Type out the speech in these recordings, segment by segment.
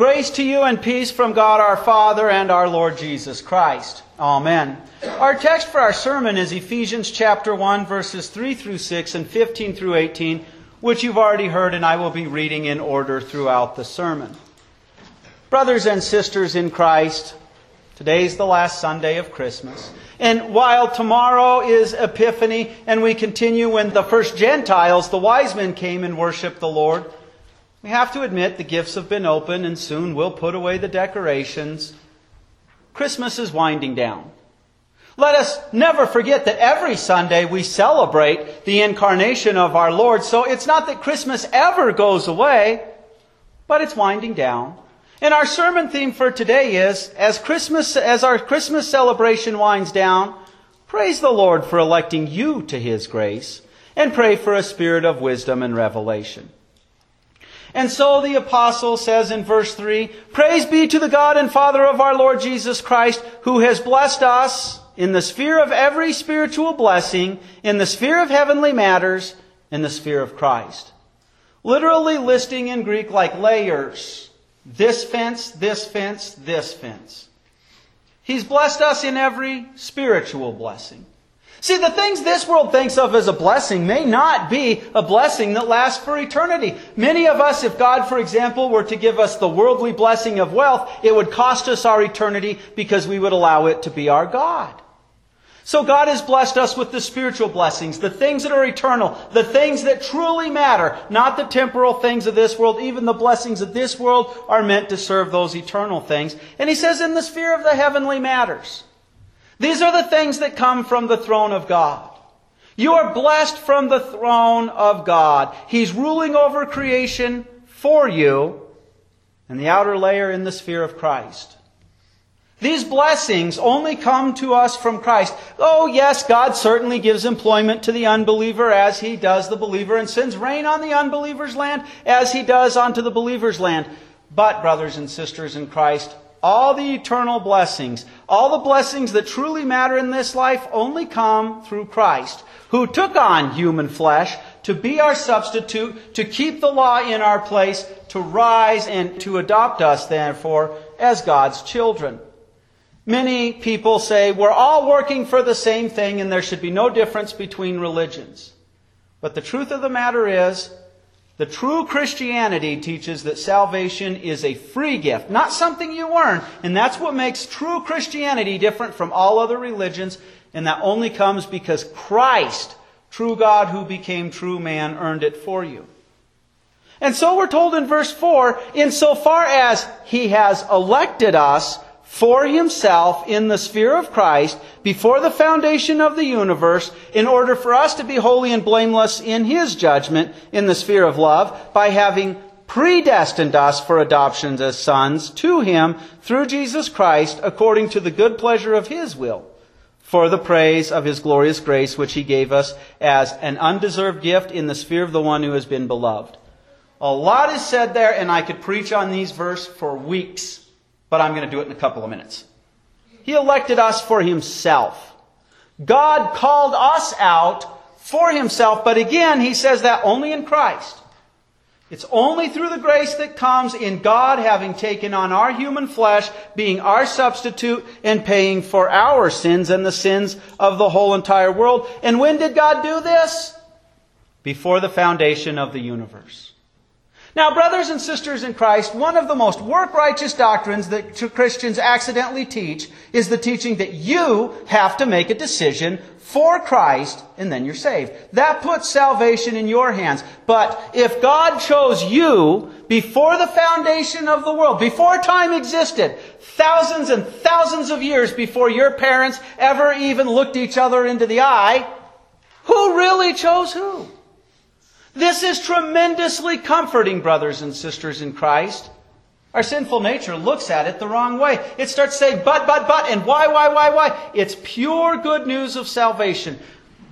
Grace to you and peace from God our Father and our Lord Jesus Christ. Amen. Our text for our sermon is Ephesians chapter 1 verses 3 through 6 and 15 through 18, which you've already heard and I will be reading in order throughout the sermon. Brothers and sisters in Christ, today's the last Sunday of Christmas. And while tomorrow is Epiphany and we continue when the first Gentiles, the wise men, came and worshiped the Lord, we have to admit the gifts have been opened and soon we'll put away the decorations. Christmas is winding down. Let us never forget that every Sunday we celebrate the incarnation of our Lord. So it's not that Christmas ever goes away, but it's winding down. And our sermon theme for today is, as Christmas, as our Christmas celebration winds down, praise the Lord for electing you to His grace, and pray for a spirit of wisdom and revelation. And so the apostle says in verse 3, Praise be to the God and Father of our Lord Jesus Christ, who has blessed us in the sphere of every spiritual blessing, in the sphere of heavenly matters, in the sphere of Christ. Literally listing in Greek like layers. This fence, this fence, this fence. He's blessed us in every spiritual blessing. See, the things this world thinks of as a blessing may not be a blessing that lasts for eternity. Many of us, if God, for example, were to give us the worldly blessing of wealth, it would cost us our eternity because we would allow it to be our God. So God has blessed us with the spiritual blessings, the things that are eternal, the things that truly matter, not the temporal things of this world. Even the blessings of this world are meant to serve those eternal things. And he says in the sphere of the heavenly matters. These are the things that come from the throne of God. You are blessed from the throne of God. He's ruling over creation for you, and the outer layer in the sphere of Christ. These blessings only come to us from Christ. Oh, yes, God certainly gives employment to the unbeliever as he does the believer, and sends rain on the unbeliever's land as he does onto the believer's land. But, brothers and sisters in Christ, all the eternal blessings, all the blessings that truly matter in this life only come through Christ, who took on human flesh to be our substitute, to keep the law in our place, to rise and to adopt us, therefore, as God's children. Many people say we're all working for the same thing and there should be no difference between religions. But the truth of the matter is, the true Christianity teaches that salvation is a free gift, not something you earn. And that's what makes true Christianity different from all other religions. And that only comes because Christ, true God who became true man, earned it for you. And so we're told in verse 4, insofar as he has elected us for himself in the sphere of Christ before the foundation of the universe in order for us to be holy and blameless in his judgment in the sphere of love by having predestined us for adoption as sons to him through Jesus Christ according to the good pleasure of his will for the praise of his glorious grace which he gave us as an undeserved gift in the sphere of the one who has been beloved. A lot is said there and I could preach on these verses for weeks but I'm going to do it in a couple of minutes. He elected us for himself. God called us out for himself, but again, he says that only in Christ. It's only through the grace that comes in God having taken on our human flesh, being our substitute, and paying for our sins and the sins of the whole entire world. And when did God do this? Before the foundation of the universe. Now, brothers and sisters in Christ, one of the most work righteous doctrines that Christians accidentally teach is the teaching that you have to make a decision for Christ and then you're saved. That puts salvation in your hands. But if God chose you before the foundation of the world, before time existed, thousands and thousands of years before your parents ever even looked each other into the eye, who really chose who? This is tremendously comforting, brothers and sisters in Christ. Our sinful nature looks at it the wrong way. It starts saying, but, but, but, and why, why, why, why? It's pure good news of salvation.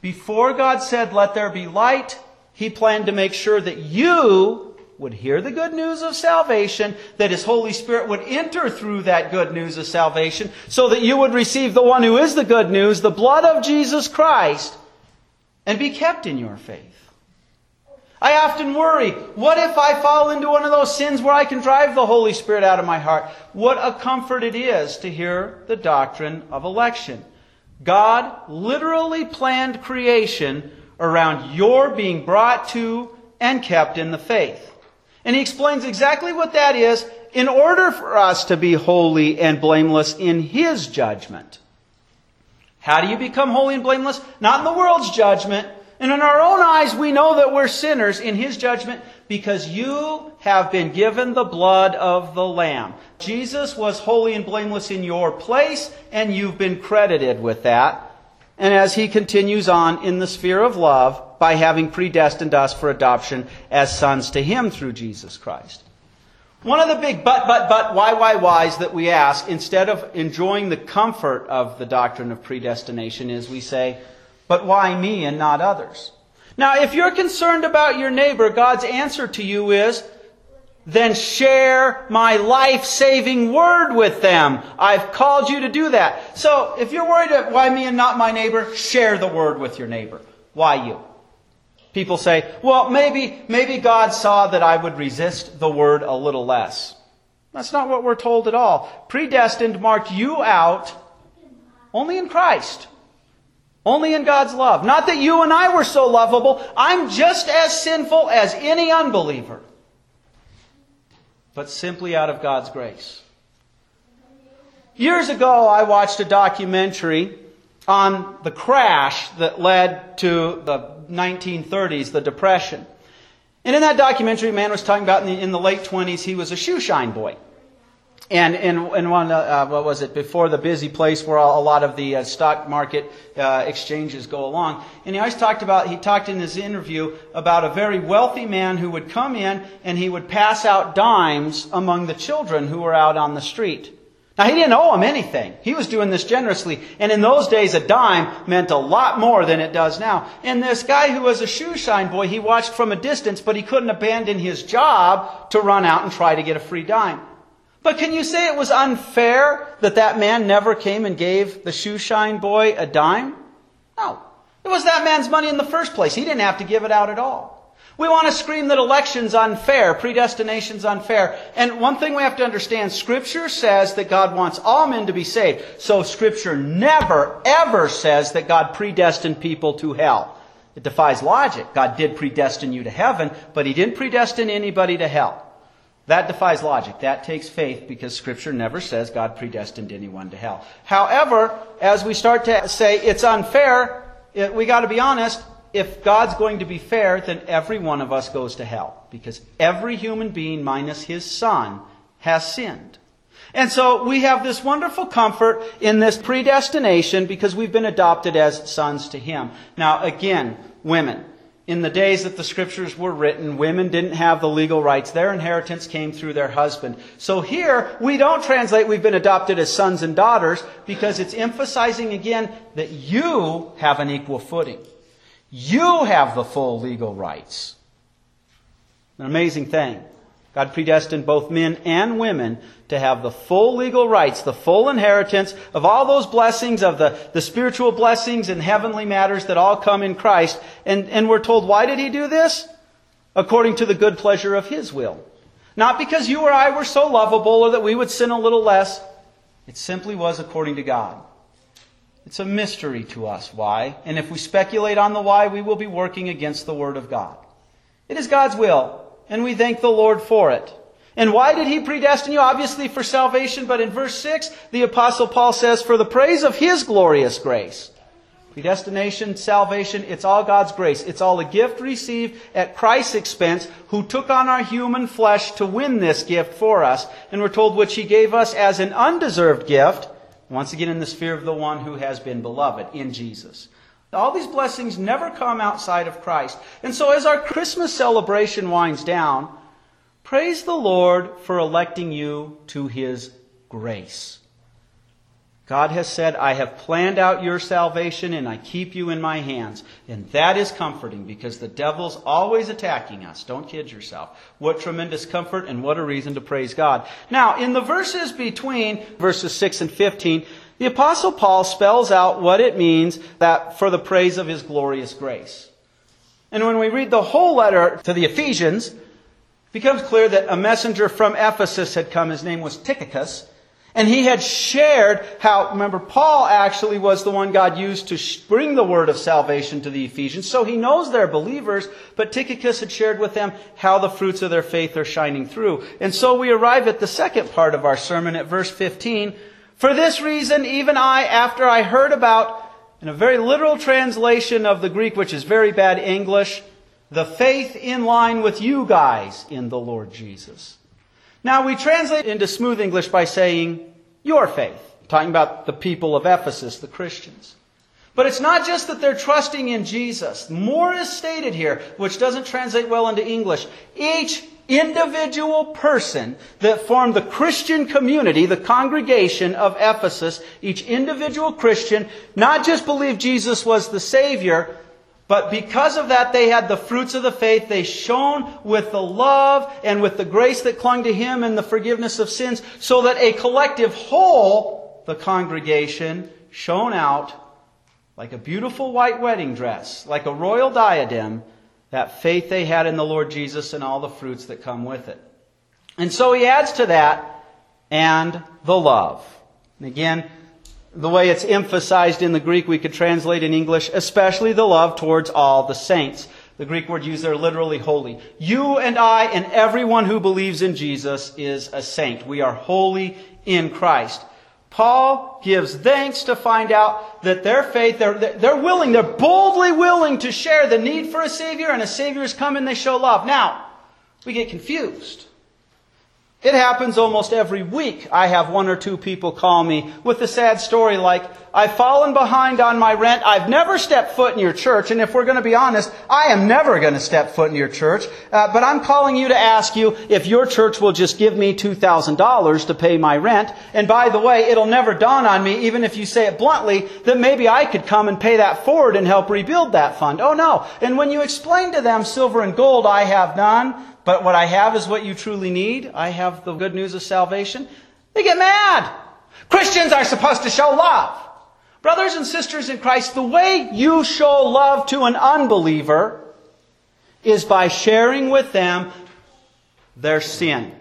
Before God said, let there be light, He planned to make sure that you would hear the good news of salvation, that His Holy Spirit would enter through that good news of salvation, so that you would receive the one who is the good news, the blood of Jesus Christ, and be kept in your faith. I often worry, what if I fall into one of those sins where I can drive the Holy Spirit out of my heart? What a comfort it is to hear the doctrine of election. God literally planned creation around your being brought to and kept in the faith. And he explains exactly what that is in order for us to be holy and blameless in his judgment. How do you become holy and blameless? Not in the world's judgment, and in our own eyes, we know that we're sinners in His judgment because you have been given the blood of the Lamb. Jesus was holy and blameless in your place, and you've been credited with that. And as He continues on in the sphere of love by having predestined us for adoption as sons to Him through Jesus Christ. One of the big but, but, but, why, why, whys that we ask, instead of enjoying the comfort of the doctrine of predestination, is we say, but why me and not others? Now, if you're concerned about your neighbor, God's answer to you is, then share my life saving word with them. I've called you to do that. So, if you're worried about why me and not my neighbor, share the word with your neighbor. Why you? People say, well, maybe, maybe God saw that I would resist the word a little less. That's not what we're told at all. Predestined marked you out only in Christ. Only in God's love. Not that you and I were so lovable. I'm just as sinful as any unbeliever. But simply out of God's grace. Years ago, I watched a documentary on the crash that led to the 1930s, the Depression. And in that documentary, a man was talking about in the, in the late 20s, he was a shoe shine boy. And in, in one, uh, what was it, before the busy place where a lot of the uh, stock market uh, exchanges go along. And he always talked about, he talked in his interview about a very wealthy man who would come in and he would pass out dimes among the children who were out on the street. Now he didn't owe them anything. He was doing this generously. And in those days, a dime meant a lot more than it does now. And this guy who was a shoe shine boy, he watched from a distance, but he couldn't abandon his job to run out and try to get a free dime. But can you say it was unfair that that man never came and gave the shoe shine boy a dime? No. It was that man's money in the first place. He didn't have to give it out at all. We want to scream that election's unfair, predestination's unfair. And one thing we have to understand, Scripture says that God wants all men to be saved. So Scripture never, ever says that God predestined people to hell. It defies logic. God did predestine you to heaven, but He didn't predestine anybody to hell. That defies logic. That takes faith because Scripture never says God predestined anyone to hell. However, as we start to say it's unfair, it, we got to be honest. If God's going to be fair, then every one of us goes to hell because every human being, minus his son, has sinned. And so we have this wonderful comfort in this predestination because we've been adopted as sons to him. Now, again, women in the days that the scriptures were written, women didn't have the legal rights. Their inheritance came through their husband. So here, we don't translate we've been adopted as sons and daughters because it's emphasizing again that you have an equal footing. You have the full legal rights. An amazing thing. God predestined both men and women to have the full legal rights, the full inheritance of all those blessings, of the, the spiritual blessings and heavenly matters that all come in Christ. And, and we're told, why did he do this? According to the good pleasure of his will. Not because you or I were so lovable or that we would sin a little less. It simply was according to God. It's a mystery to us why. And if we speculate on the why, we will be working against the Word of God. It is God's will and we thank the Lord for it. And why did he predestine you? Obviously for salvation, but in verse 6, the apostle Paul says, for the praise of his glorious grace. Predestination, salvation, it's all God's grace. It's all a gift received at Christ's expense, who took on our human flesh to win this gift for us. And we're told which he gave us as an undeserved gift, once again in the sphere of the one who has been beloved in Jesus. All these blessings never come outside of Christ. And so as our Christmas celebration winds down, praise the Lord for electing you to His grace. God has said, I have planned out your salvation and I keep you in my hands. And that is comforting because the devil's always attacking us. Don't kid yourself. What tremendous comfort and what a reason to praise God. Now, in the verses between verses 6 and 15, the Apostle Paul spells out what it means that for the praise of his glorious grace. And when we read the whole letter to the Ephesians, it becomes clear that a messenger from Ephesus had come. His name was Tychicus. And he had shared how, remember, Paul actually was the one God used to bring the word of salvation to the Ephesians. So he knows they're believers, but Tychicus had shared with them how the fruits of their faith are shining through. And so we arrive at the second part of our sermon at verse 15. For this reason, even I, after I heard about, in a very literal translation of the Greek, which is very bad English, the faith in line with you guys in the Lord Jesus. Now we translate into smooth English by saying your faith, talking about the people of Ephesus, the Christians. But it's not just that they're trusting in Jesus. More is stated here, which doesn't translate well into English. Each individual person that formed the Christian community, the congregation of Ephesus, each individual Christian, not just believed Jesus was the Savior, but because of that, they had the fruits of the faith. They shone with the love and with the grace that clung to Him and the forgiveness of sins, so that a collective whole, the congregation, shone out like a beautiful white wedding dress, like a royal diadem, that faith they had in the Lord Jesus and all the fruits that come with it. And so he adds to that, and the love. And again, the way it's emphasized in the Greek, we could translate in English, especially the love towards all the saints. The Greek word used there literally holy. You and I and everyone who believes in Jesus is a saint. We are holy in Christ. Paul gives thanks to find out that their faith, they're, they're willing, they're boldly willing to share the need for a Savior, and a Savior come and they show love. Now, we get confused. It happens almost every week. I have one or two people call me with a sad story like, I've fallen behind on my rent. I've never stepped foot in your church. And if we're going to be honest, I am never going to step foot in your church. Uh, but I'm calling you to ask you if your church will just give me $2,000 to pay my rent. And by the way, it'll never dawn on me, even if you say it bluntly, that maybe I could come and pay that forward and help rebuild that fund. Oh no. And when you explain to them silver and gold I have none, but what I have is what you truly need. I have the good news of salvation. They get mad. Christians are supposed to show love. Brothers and sisters in Christ, the way you show love to an unbeliever is by sharing with them their sin.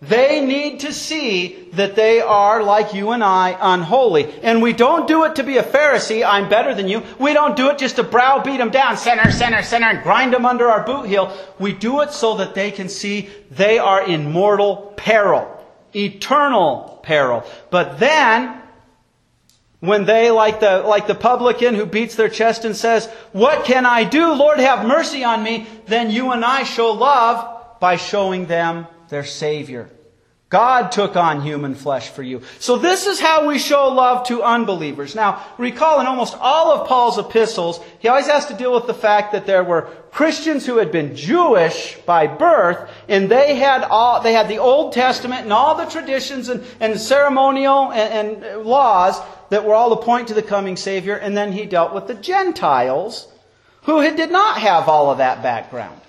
They need to see that they are, like you and I, unholy. And we don't do it to be a Pharisee, I'm better than you. We don't do it just to browbeat them down, sinner, sinner, sinner, and grind them under our boot heel. We do it so that they can see they are in mortal peril, eternal peril. But then, when they, like the, like the publican who beats their chest and says, What can I do? Lord, have mercy on me. Then you and I show love by showing them their Savior. God took on human flesh for you. So this is how we show love to unbelievers. Now, recall in almost all of Paul's epistles, he always has to deal with the fact that there were Christians who had been Jewish by birth, and they had all, they had the Old Testament and all the traditions and, and ceremonial and, and laws that were all to point to the coming Savior, and then he dealt with the Gentiles who did not have all of that background.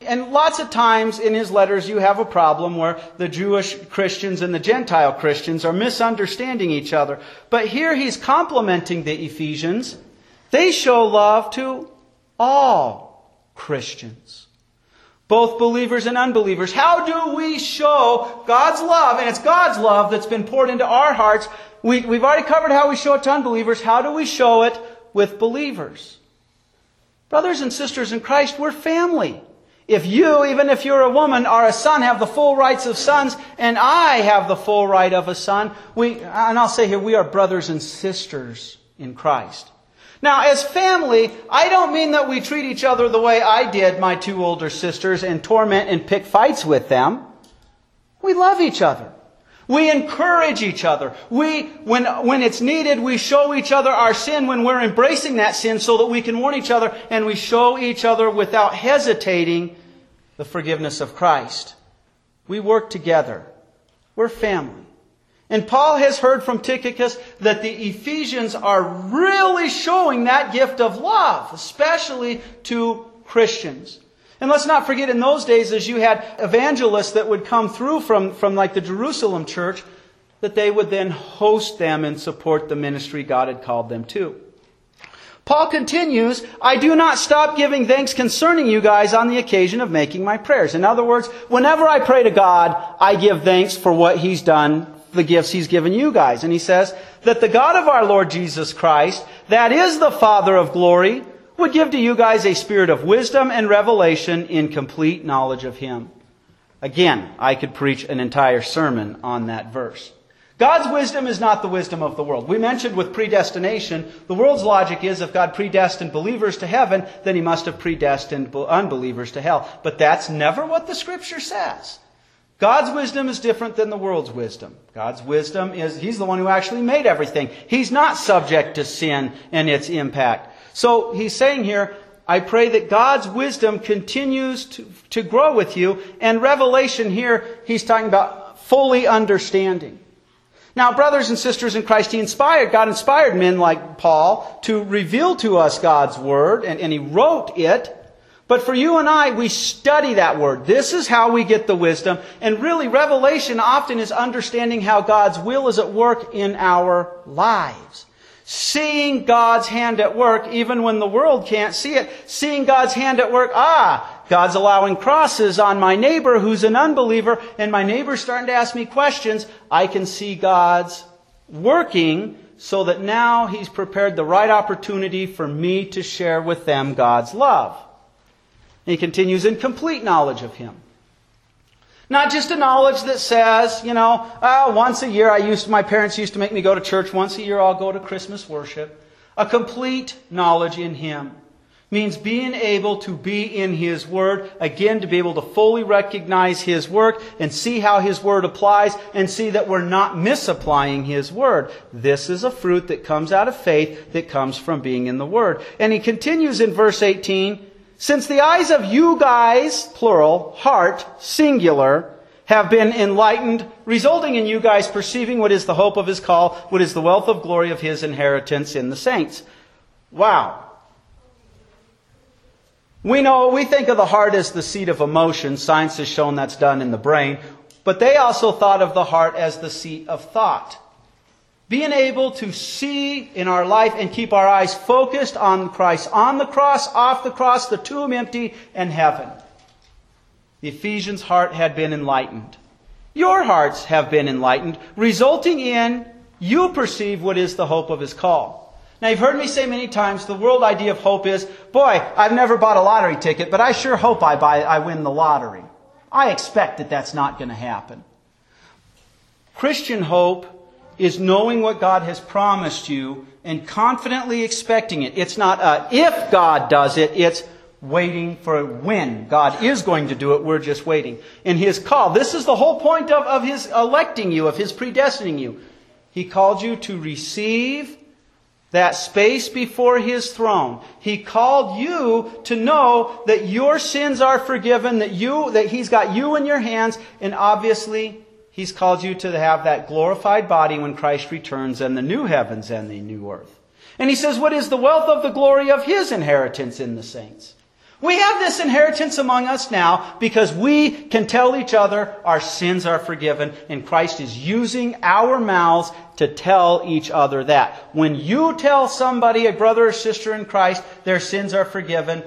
And lots of times in his letters, you have a problem where the Jewish Christians and the Gentile Christians are misunderstanding each other. But here he's complimenting the Ephesians. They show love to all Christians, both believers and unbelievers. How do we show God's love? And it's God's love that's been poured into our hearts. We, we've already covered how we show it to unbelievers. How do we show it with believers? Brothers and sisters in Christ, we're family. If you, even if you're a woman, are a son, have the full rights of sons, and I have the full right of a son, we, and I'll say here, we are brothers and sisters in Christ. Now, as family, I don't mean that we treat each other the way I did my two older sisters and torment and pick fights with them. We love each other. We encourage each other. We, when, when it's needed, we show each other our sin when we're embracing that sin so that we can warn each other and we show each other without hesitating the forgiveness of Christ. We work together. We're family. And Paul has heard from Tychicus that the Ephesians are really showing that gift of love, especially to Christians. And let's not forget in those days, as you had evangelists that would come through from, from like the Jerusalem church, that they would then host them and support the ministry God had called them to. Paul continues, I do not stop giving thanks concerning you guys on the occasion of making my prayers. In other words, whenever I pray to God, I give thanks for what He's done, the gifts He's given you guys. And he says that the God of our Lord Jesus Christ, that is the Father of glory, would give to you guys a spirit of wisdom and revelation in complete knowledge of Him. Again, I could preach an entire sermon on that verse. God's wisdom is not the wisdom of the world. We mentioned with predestination, the world's logic is if God predestined believers to heaven, then he must have predestined unbelievers to hell. But that's never what the scripture says. God's wisdom is different than the world's wisdom. God's wisdom is, He's the one who actually made everything. He's not subject to sin and its impact. So He's saying here, I pray that God's wisdom continues to, to grow with you. And revelation here, He's talking about fully understanding. Now, brothers and sisters in Christ, He inspired, God inspired men like Paul to reveal to us God's Word, and, and He wrote it. But for you and I, we study that Word. This is how we get the wisdom. And really, revelation often is understanding how God's will is at work in our lives. Seeing God's hand at work even when the world can't see it. Seeing God's hand at work. Ah, God's allowing crosses on my neighbor who's an unbeliever, and my neighbor's starting to ask me questions. I can see God's working so that now He's prepared the right opportunity for me to share with them God's love. He continues in complete knowledge of Him. Not just a knowledge that says, you know, oh, once a year I used my parents used to make me go to church. Once a year I'll go to Christmas worship. A complete knowledge in Him means being able to be in His Word, again, to be able to fully recognize His work and see how His Word applies and see that we're not misapplying His Word. This is a fruit that comes out of faith that comes from being in the Word. And he continues in verse 18, since the eyes of you guys, plural, heart, singular, have been enlightened, resulting in you guys perceiving what is the hope of His call, what is the wealth of glory of His inheritance in the saints. Wow. We know, we think of the heart as the seat of emotion. Science has shown that's done in the brain. But they also thought of the heart as the seat of thought. Being able to see in our life and keep our eyes focused on Christ, on the cross, off the cross, the tomb empty, and heaven. The Ephesians' heart had been enlightened. Your hearts have been enlightened, resulting in you perceive what is the hope of his call. Now, you've heard me say many times the world idea of hope is, boy, I've never bought a lottery ticket, but I sure hope I, buy, I win the lottery. I expect that that's not going to happen. Christian hope is knowing what God has promised you and confidently expecting it. It's not a if God does it, it's waiting for when God is going to do it. We're just waiting. In His call, this is the whole point of, of His electing you, of His predestining you. He called you to receive that space before his throne. He called you to know that your sins are forgiven, that you that he's got you in your hands, and obviously he's called you to have that glorified body when Christ returns and the new heavens and the new earth. And he says, What is the wealth of the glory of his inheritance in the saints? We have this inheritance among us now because we can tell each other our sins are forgiven, and Christ is using our mouths to tell each other that. When you tell somebody, a brother or sister in Christ, their sins are forgiven,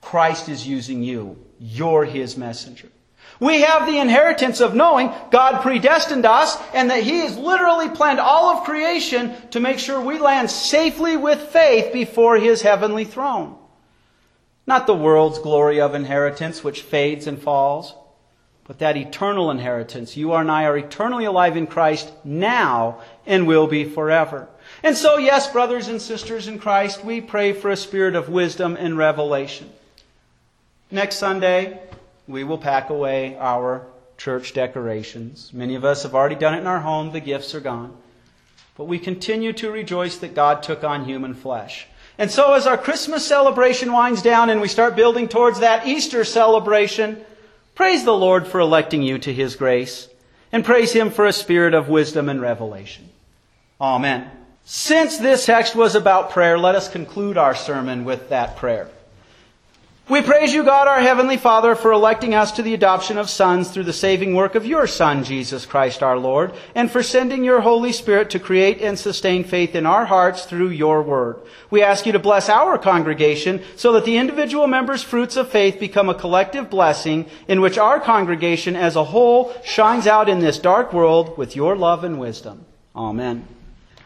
Christ is using you. You're his messenger. We have the inheritance of knowing God predestined us and that He has literally planned all of creation to make sure we land safely with faith before His heavenly throne. Not the world's glory of inheritance, which fades and falls, but that eternal inheritance. You and I are eternally alive in Christ now and will be forever. And so, yes, brothers and sisters in Christ, we pray for a spirit of wisdom and revelation. Next Sunday, we will pack away our church decorations. Many of us have already done it in our home. The gifts are gone. But we continue to rejoice that God took on human flesh. And so as our Christmas celebration winds down and we start building towards that Easter celebration, praise the Lord for electing you to His grace and praise Him for a spirit of wisdom and revelation. Amen. Since this text was about prayer, let us conclude our sermon with that prayer. We praise you, God, our Heavenly Father, for electing us to the adoption of sons through the saving work of your Son, Jesus Christ our Lord, and for sending your Holy Spirit to create and sustain faith in our hearts through your word. We ask you to bless our congregation so that the individual members' fruits of faith become a collective blessing in which our congregation as a whole shines out in this dark world with your love and wisdom. Amen.